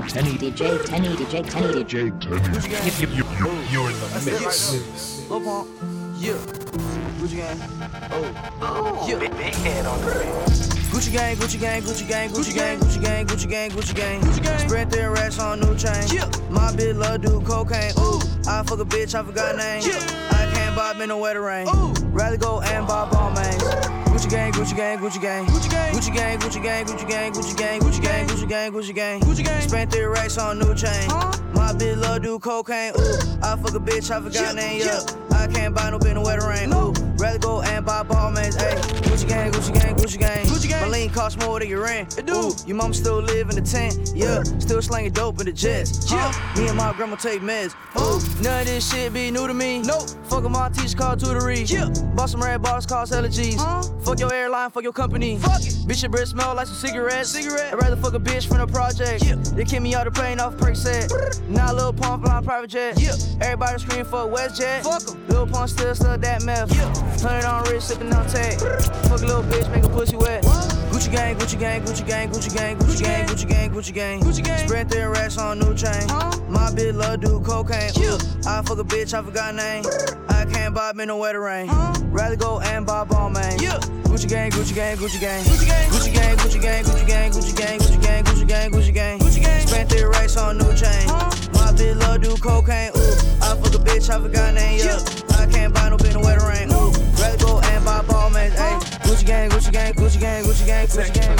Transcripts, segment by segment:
DJ Tenny, DJ Tenny, DJ Tenny, DJ Tenny. You, you, you, you're in the mix. Lil Pump, yeah. Gucci gang, oh, yeah. Big, big head on the Gucci gang, Gucci gang, Gucci gang, Gucci gang, Gucci gang, Gucci gang, Gucci gang, Gucci gang. Spread their racks on new chain. Yeah. My bitch love do cocaine. Ooh, I fuck a bitch, I forgot name. Yeah. I can't buy me no wetter rain. Ooh, rather go and buy Balmains. Gucci gang, Gucci gang, Gucci gang, Gucci gang, Gucci gang, Gucci gang, Gucci gang, Gucci gang, Gucci gang, Gucci gang, Gucci gang, Gucci gang. Spent three racks on new chain. My bitch love do cocaine. Ooh, I fuck a bitch, I forgot name. Yeah, I can't buy no no wetter rain. Ooh, rather go and buy Balmains. Ayy, Gucci gang, Gucci gang, Gucci gang, Gucci gang. My lean cost more than your rent. It do. Your mama still live in the tent. Yeah, still slanging dope in the jets. Yeah, me and my grandma take meds. Ooh, none of this shit be new to me. Nope. Fuck my teacher called tutory. Yeah. Bought some red bars, cost hella G's. Fuck your airline, fuck your company. Fuck it. Bitch, your breath smell like some cigarettes. Cigarette. I'd rather fuck a bitch from the project. Yeah. They kick me out the plane off Percocet. Now Lil Pump flying private jet. Yeah. Everybody scream for WestJet. Fuck 'em. Lil Pump still stuck that meth. Yeah. Hundred on wrist, sipping on tag. Fuck a little bitch, make a pussy wet. Gucci gang, Gucci gang, Gucci gang, Gucci gang, Gucci gang, Gucci gang, Gucci gang, Gucci gang. Spread their racks on new chain. My bitch love do cocaine. I fuck a bitch, I forgot name. I can't buy me no wetter rain. Rather go and buy Balmain. Gucci gang, Gucci gang, Gucci gang, Gucci gang, Gucci gang, Gucci gang, Gucci gang, Gucci gang, Gucci gang, Gucci gang, Gucci gang, Gucci gang. Spent their racks on new chain. My bitch love do cocaine. Ooh, I fuck a bitch, I forgot name. Yeah. architect.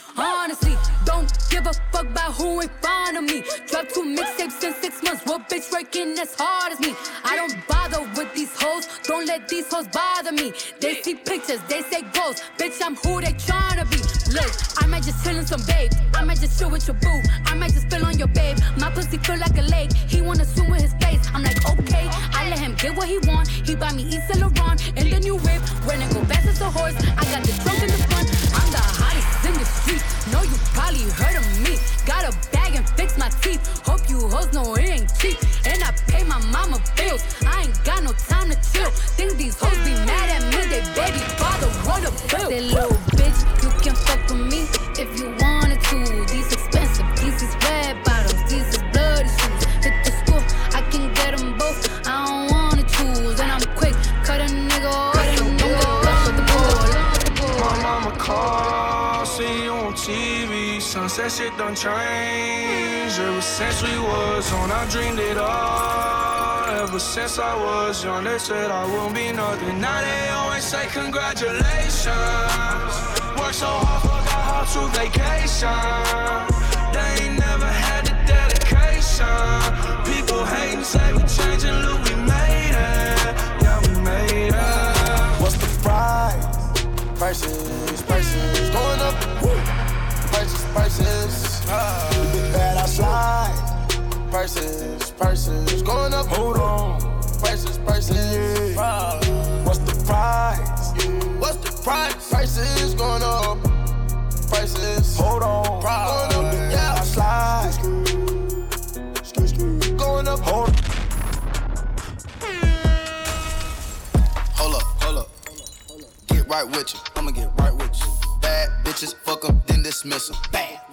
Honestly, don't give a fuck about who in front of me. Drop two mixtapes in six months. What bitch working as hard as me? I don't bother with these hoes. Don't let these hoes bother me. They see pictures, they say goals. Bitch, I'm who they tryna be. Look, I might just chill in some babe. I might just chill with your boo. I might just spill on your babe. My pussy feel like a lake. He wanna swim with his face. I'm like, okay. I let him get what he want. He buy me Yves Saint Laurent and the new whip. It go fast as a horse, I got the trunk in the teeth. Hope you hoes know it ain't cheap. And I pay my mama bills. I ain't got no time to chill. Think these hoes be mad at me. They baby father want a bill. Say little bitch, you can fuck with me if you wanted to. These expensive, these is red bottoms, these is bloody shoes. Hit the school, I can get them both. I don't wanna choose, and I'm quick. Cut a nigga off, cut a nigga off the ball. My mama call, see you on TV. Sunset shit done changed. Ever since we was on, I dreamed it all. Ever since I was young, they said I won't be nothing. Now they always say congratulations. Work so hard, forgot how to vacation. They ain't never had the dedication. People hating, say we changing, look, we made it. Yeah, we made it. What's the price? Prices, prices going up. Woo. Prices, prices. Big bad I slide. Prices, prices going up. Hold on. Prices, prices. Yeah. What's the price? What's the price? Prices going up. Prices. Hold on. Going up. Yeah, I slide. Going up. Hold on. Hold up, hold up. Get right with you. I'ma get right with you. Bad bitches, fuck 'em, then dismiss them. Bad.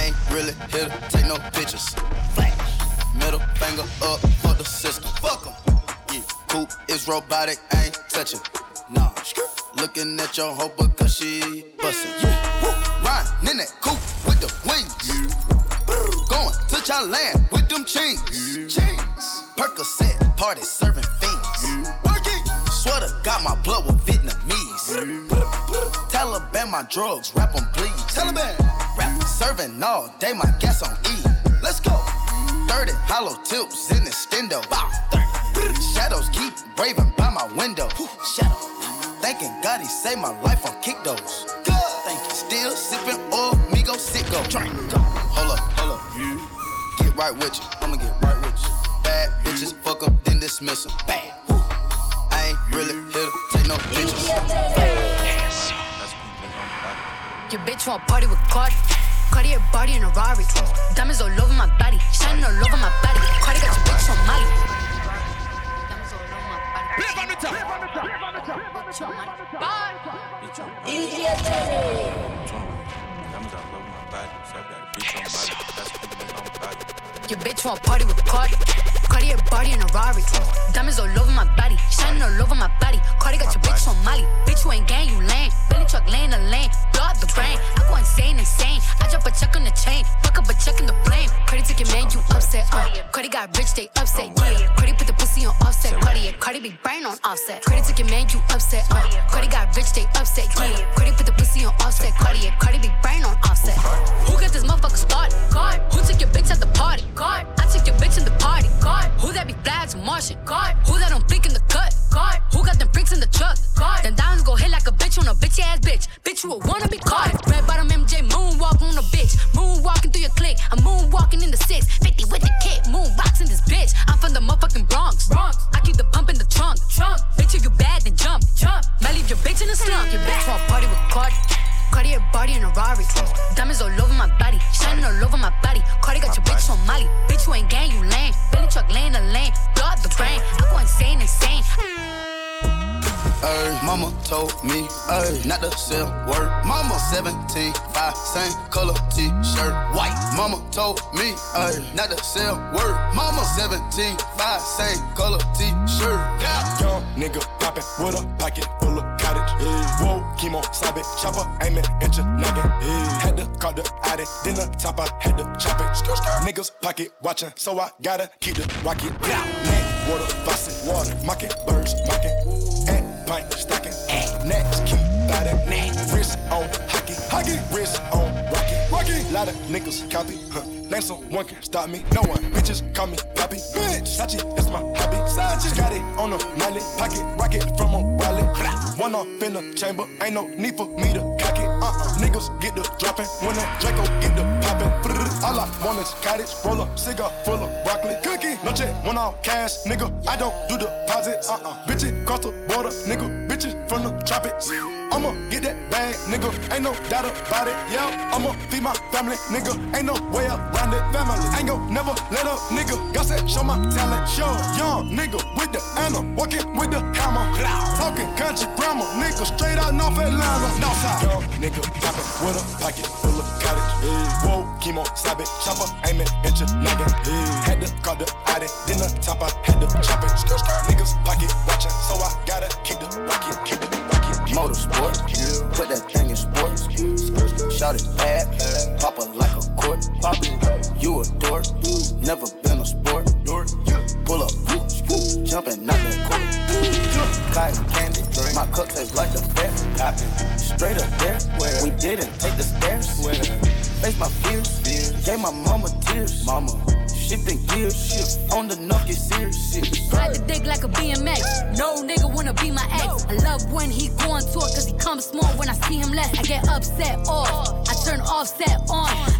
I ain't really here to take no pictures. Flash. Middle finger up, fuck the system. Fuck em. Yeah, coupe is robotic, ain't touching. Nah, looking at your hoe because she bustin'. Yeah, woo, riding in that coupe with the wings. Yeah. Going to Thailand with them chains. Yeah. Chains. Percocet party serving fiends. Yeah. Working. Sweater got my blood with Vietnamese. Yeah. Taliban my drugs, rap on please. Taliban. Rap serving all day, my gas on E. Let's go. 30 hollow tips in the stendo. Shadows keep braving by my window. Shadow. Thanking God he saved my life on kick those. Good. Thank you. Still sipping oil, me go sick go. Hold up, hold up. Get right with you. I'ma get right with you. Bad bitches, fuck up, then dismiss them. Bad. I ain't really here take no bitches. Your bitch want party with Cardi. Cartier body in a Rari. Diamonds all over my body, shining all over my body. Cardi got your bitch on Molly. Diamonds all over my body. Play the top. Play from the top. Play from the top. Bitch on my body. Your bitch want party with Cardi. Cartier body in a Rari. Diamonds all over my body, shining all over my body. Cardi got your bitch on Molly. Bitch, you ain't gang, you lame. Billy truck laying the lane, blow up the brain. I go insane, insane. I drop a check on the chain, fuck up a check in the flame. Cardi took your man, you upset. Uh. Cardi got rich, they upset. Yeah. Cardi put the pussy on Offset. Cardi, Cardi be brain on Offset. Cardi took your man, you upset. Uh. Cardi got rich, they upset. Yeah. Cardi put the pussy on Offset. Cardi, Cardi be brain on Offset. Who got this motherfucker started? Told me, ay, not to sell word. Mama 17, 5, same color t-shirt. Yeah. Young nigga poppin' with a pocket full of cottage. Yeah. Whoa, chemo, sobbing, chopper, aiming at your noggin. Yeah. Had to call the addy, then the top I had to chop it. Niggas pocket watching, so I gotta keep the rocket. Neck, water, faucet, water, mocking, birds, mocking. And pint stacking. Next, keep body. Wrist on hockey, hockey, wrist on rocky, rocky. Lot of niggas copy, huh? Name someone can stop me. No one, bitches call me Poppy. Bitch, Sachi, that's my hobby. Sachi, got it on a mallet, pocket rocket from a wallet. One off in the chamber, ain't no need for me to cock it. Uh-uh, niggas get the dropping when the Draco get the popping. All I want is cottage, roll up, cigar full of broccoli. Cookie, no check, one off cash, nigga. I don't do deposits. Uh-uh, bitches cross the border, nigga. Bitches from the tropics. I'ma get that bag, nigga. Ain't no doubt about it. Yeah, I'ma feed my family, nigga. Ain't no way around it. Family, ain't gon' never let up, nigga. God said, show my talent. Show young nigga with the anna, walking with the hammer. Talking country grammar, nigga. Straight out North Atlanta. Northside. Young nigga, poppin' with a pocket full of cottage. Whoa, chemo, stop chopper, aim it at your noggin. Had to call the addy, then the top I had to chop it. Niggas pocket watching, so I gotta keep the rocket, keep the rocket. Motorsport, put that thing in sports. Shout it bad, pop it like a court. Pop it, you a dork, never been a sport. Pull up, jumping out the court. Cotton candy, my cup tastes like the fair. Straight up there, we didn't take the stairs. Face my fears, gave my mama tears. Mama, shifting gears, on the knock get serious. Ride the dick like a BMX. No nigga wanna be my ex. I love when he go on tour cause he comes small when I see him less. I get upset off. I turn Offset on.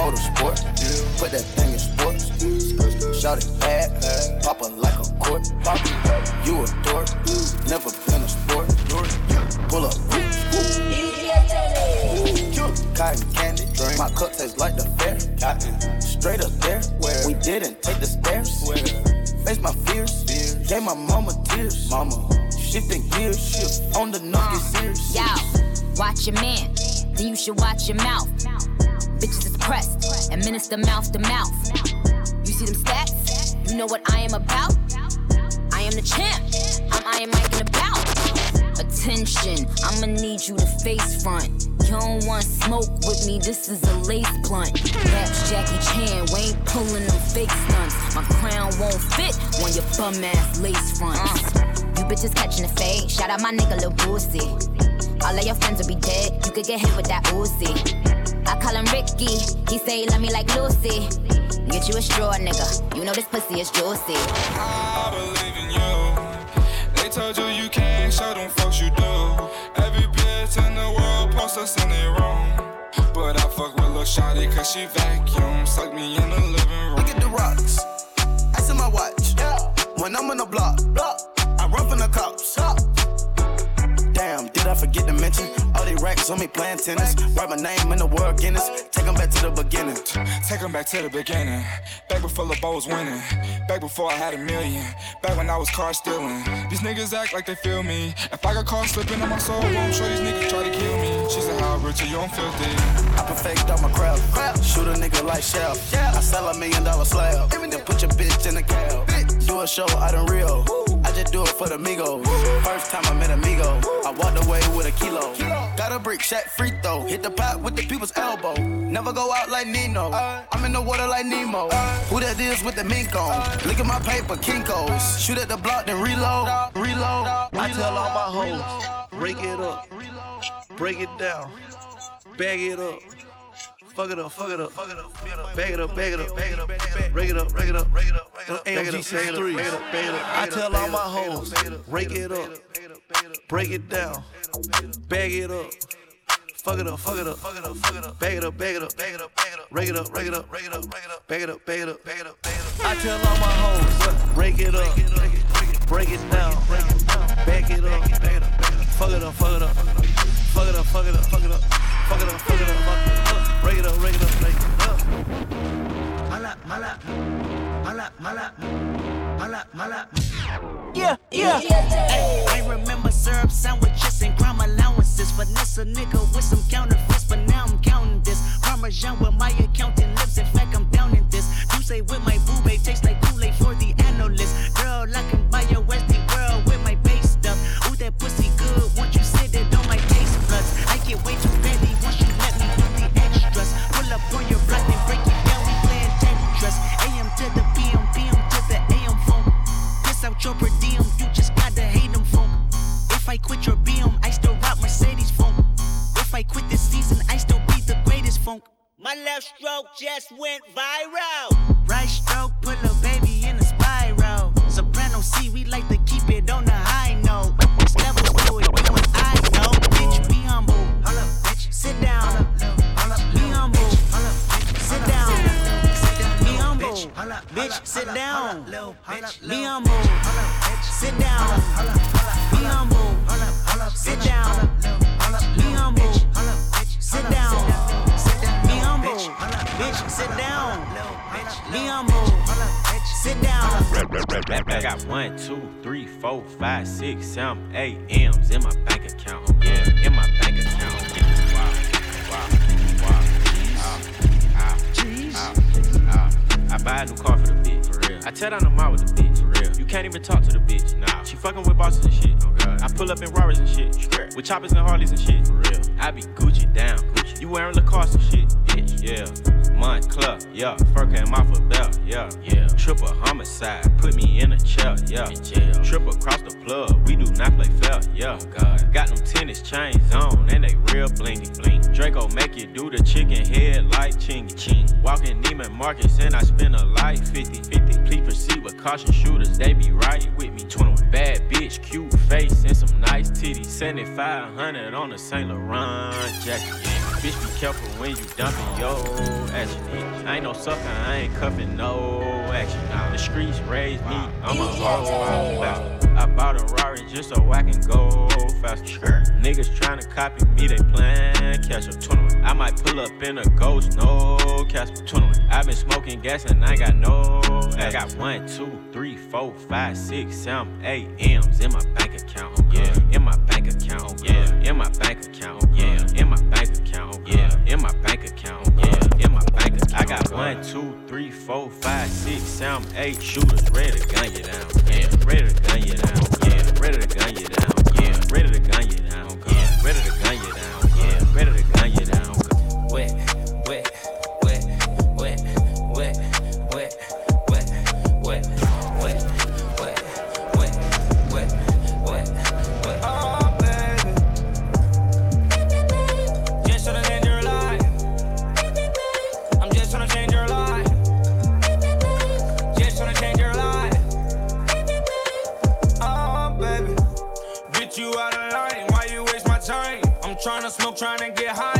motorsport. Put that thing in sports. Shout it bad, pop it like a court. Pop you a dork, never been a sport. Pull up, cotton candy. drink. My cup tastes like the fair. Straight up there, we didn't take the stairs. Face my fears, gave my mama tears. Mama, shifting gears, shift on the nugget series. Yo, watch your man, then you should watch your mouth. Pressed. Administer mouth to mouth. You see them stats? You know what I am about? I am the champ. I'm Iron Mike in the bout. Attention, I'ma need you to face front. You don't want smoke with me, this is a lace blunt. Raps Jackie Chan, we ain't pulling them fake stunts. My crown won't fit on your bum ass lace fronts. Uh. You bitches catching the fade, shout out my nigga Lil Boosie. All of your friends will be dead, you could get hit with that Uzi. I call him Ricky, he say he love me like Lucy. Get you a straw, nigga, you know this pussy is juicy. I believe in you. They told you you can't show them folks you do. Every bitch in the world posts us in their room. But I fuck with Lil Shawty cause she vacuum. Suck me in the living room. Look at the rocks. Ice in my watch. Yeah. When I'm on the block, block. I run from the cops. Damn, did I forget to mention? All they racks on me playing tennis. Write my name in the world Guinness. Take 'em back to the beginning. Take 'em back to the beginning. Back before LeBeau was winning. Back before I had a million. Back when I was car stealing. These niggas act like they feel me. If I got caught slipping on my soul, I'm sure these niggas try to kill me. She said, How rich are you? I'm filthy. I perfect all my craft. Shoot a nigga like Chef. I sell a million dollar slab. Then put your bitch in a cab. Do a show out in Rio. I just do it for the Migos. First time I met a Amigo. I walked away with a kilo. Got a brick, shot free throw. Hit the pot with the people's elbow. Never go out like Nino. I'm in the water like Nemo. Who that is with the mink on? Look at my paper, Kinkos. Shoot at the block, then reload. Reload. I tell all my hoes, break it up, break it down, bag it up. Fuck it up, fuck it up, fuck it up, bag it up, bag it up, bag it up, break it up, break it up, break it up, bag it up, bag it up, bag it up, bag it up. I tell all my hoes, break it up, break it down, bag it up. Fuck it up, fuck it up, fuck it up, fuck it up, bag it up, bag it up, bag it up, bag it up, break it up, break it up, break it up, break it up, bag it up, bag it up, bag it up, bag it up. I tell all my hoes, break it up, break it down, bag it up, fuck it up, fuck it up, fuck it up, fuck it up, fuck it up, fuck it up, fuck it up, break it up, break it up, break it up. Mala, mala mala, mala, mala, mala. Yeah, yeah. I remember syrup sandwiches and crime allowances. Nigga with some counterfeits, but now I'm counting this. Parmesan with my accountant lips. In fact, I'm down in this. You say with my boo left stroke just went viral. Right stroke put a baby six, seven, eight M's in my bank account. Yeah, in my bank account. Wow, wow, wow. Ow, ow, ow, ow. I buy a new car for the bitch. For real. I tear down the mall with the bitch. For real. You can't even talk to the bitch. Nah. She fucking with bosses and shit. Oh God. I pull up in Rarers and shit. Straight. With choppers and Harleys and shit. For real. I be Gucci down. Gucci. You wearing Lacoste and shit. Bitch. Yeah. Moncler. Yeah. Fur came off a belt. Yeah. Yeah. Triple homicide. Put me in a chair. Yeah. In jail. Triple across the plug. We do not play fair. Yeah. Oh God. Got them tennis chains on and they real blingy. Bling. Draco make you do the chicken head like Chingy. Ching. Walking Neiman Marcus and I spend a life 50 50. Please proceed with caution shooters. They be right with me. 21. Bad bitch, cute face and some nice titties. 7500 on the Saint Laurent jacket. Bitch, be careful when you dumping yo action. I ain't no sucker, I ain't cuffing no action. Now the streets raised me, I'm a hoe. I bought a Rari just so I can go faster. Niggas tryna copy me, they plan catch up. 21. I might pull up in a ghost, no Casper. 21. I been smoking gas and I got no. I got one, two, three, four, five, six, seven, eight M's in my bank account. Yeah, in my bank account. Yeah, in my bank account. Yeah, in one, two, three, four, five, six, seven, eight shooters ready to gun you down. Yeah, ready to gun you down. smoke trying to get high.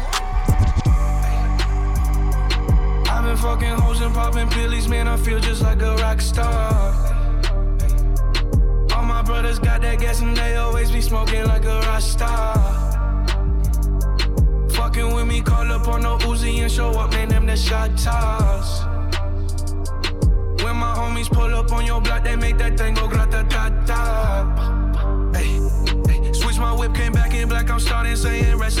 been fucking hoes and popping pills, man. I feel just like a rock star. All my brothers got that gas and they always be smoking like a rock star. Fucking with me, call up on no Uzi and show up, man. Them the shot toss. When my homies pull up on your block, they make that thing go grata ta ta. Switch my whip, came back in black. I'm starting saying rest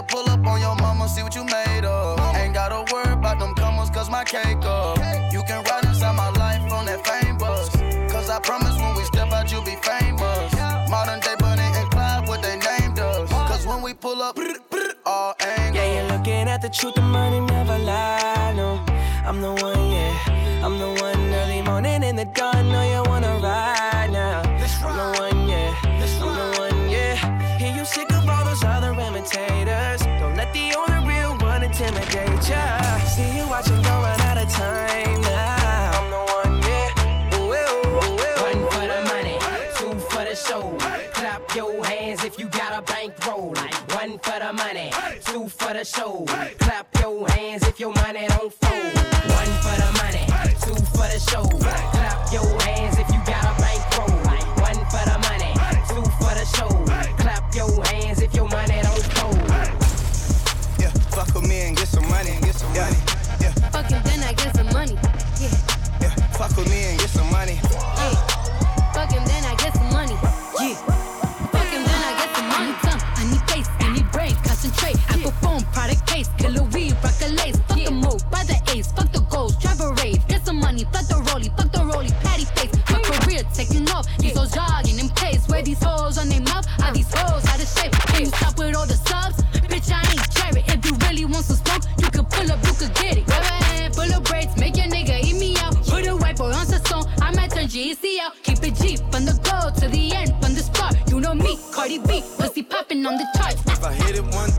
Better pull up on your mama, see what you made of. Ain't got a word about them commas, cause my cake up. You can ride inside my life on that fame bus. Cause I promise when we step out, you'll be famous. Modern day Bunny and Clyde, what they named us. Cause when we pull up, all angles. Yeah, you're looking at the truth, the money never lie. No, I'm the one, yeah. I'm the one early morning in the dawn, know you wanna ride. See you watching going out of time now. I'm the one, yeah. One for the money, two for the show. Clap your hands if you got a bankroll. One for the money, two for the show. Clap your hands if your money don't. One for the money, two for the show. Clap your hands if you got a yeah, yeah. Fuck then I get some money. Yeah, yeah. Fuck with me and Cardi B, pussy popping on the charts. If I hit it one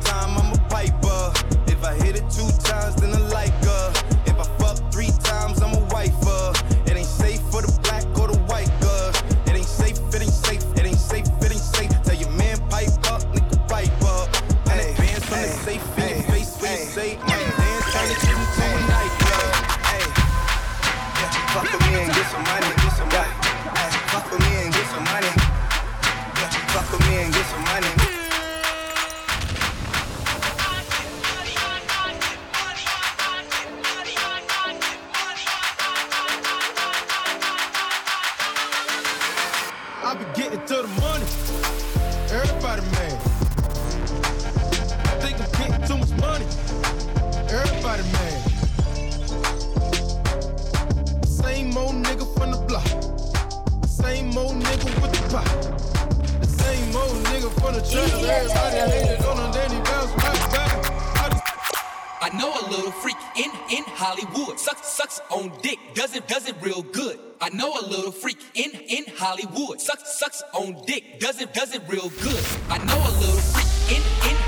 on dick, does it, does it real good. I know a little freak in, in Hollywood. Sucks, sucks on dick, does it, does it real good. I know a little freak in, in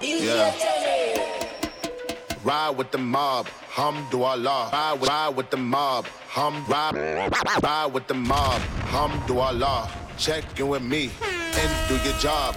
Yeah. Ride with the mob, hamdulillah. Ride with, ride with the mob, hum ride, ride with the mob, hamdulillah. Check in with me and do your job.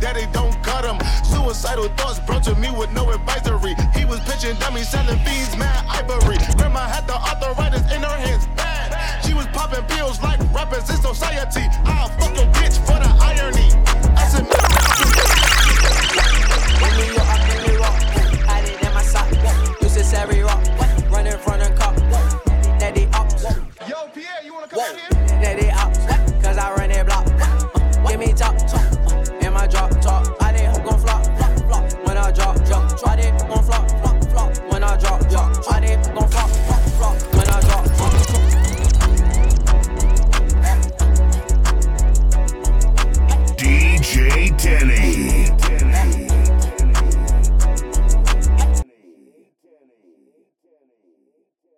Daddy don't cut him. Suicidal thoughts brought to me with no advisory. He was pitching dummies, selling fiends, mad ivory. Grandma had the arthritis in her hands, bad. She was popping pills like rappers in society. I'll fuck your bitch for the irony. I said, I'm I'm my sock. Use this every rock.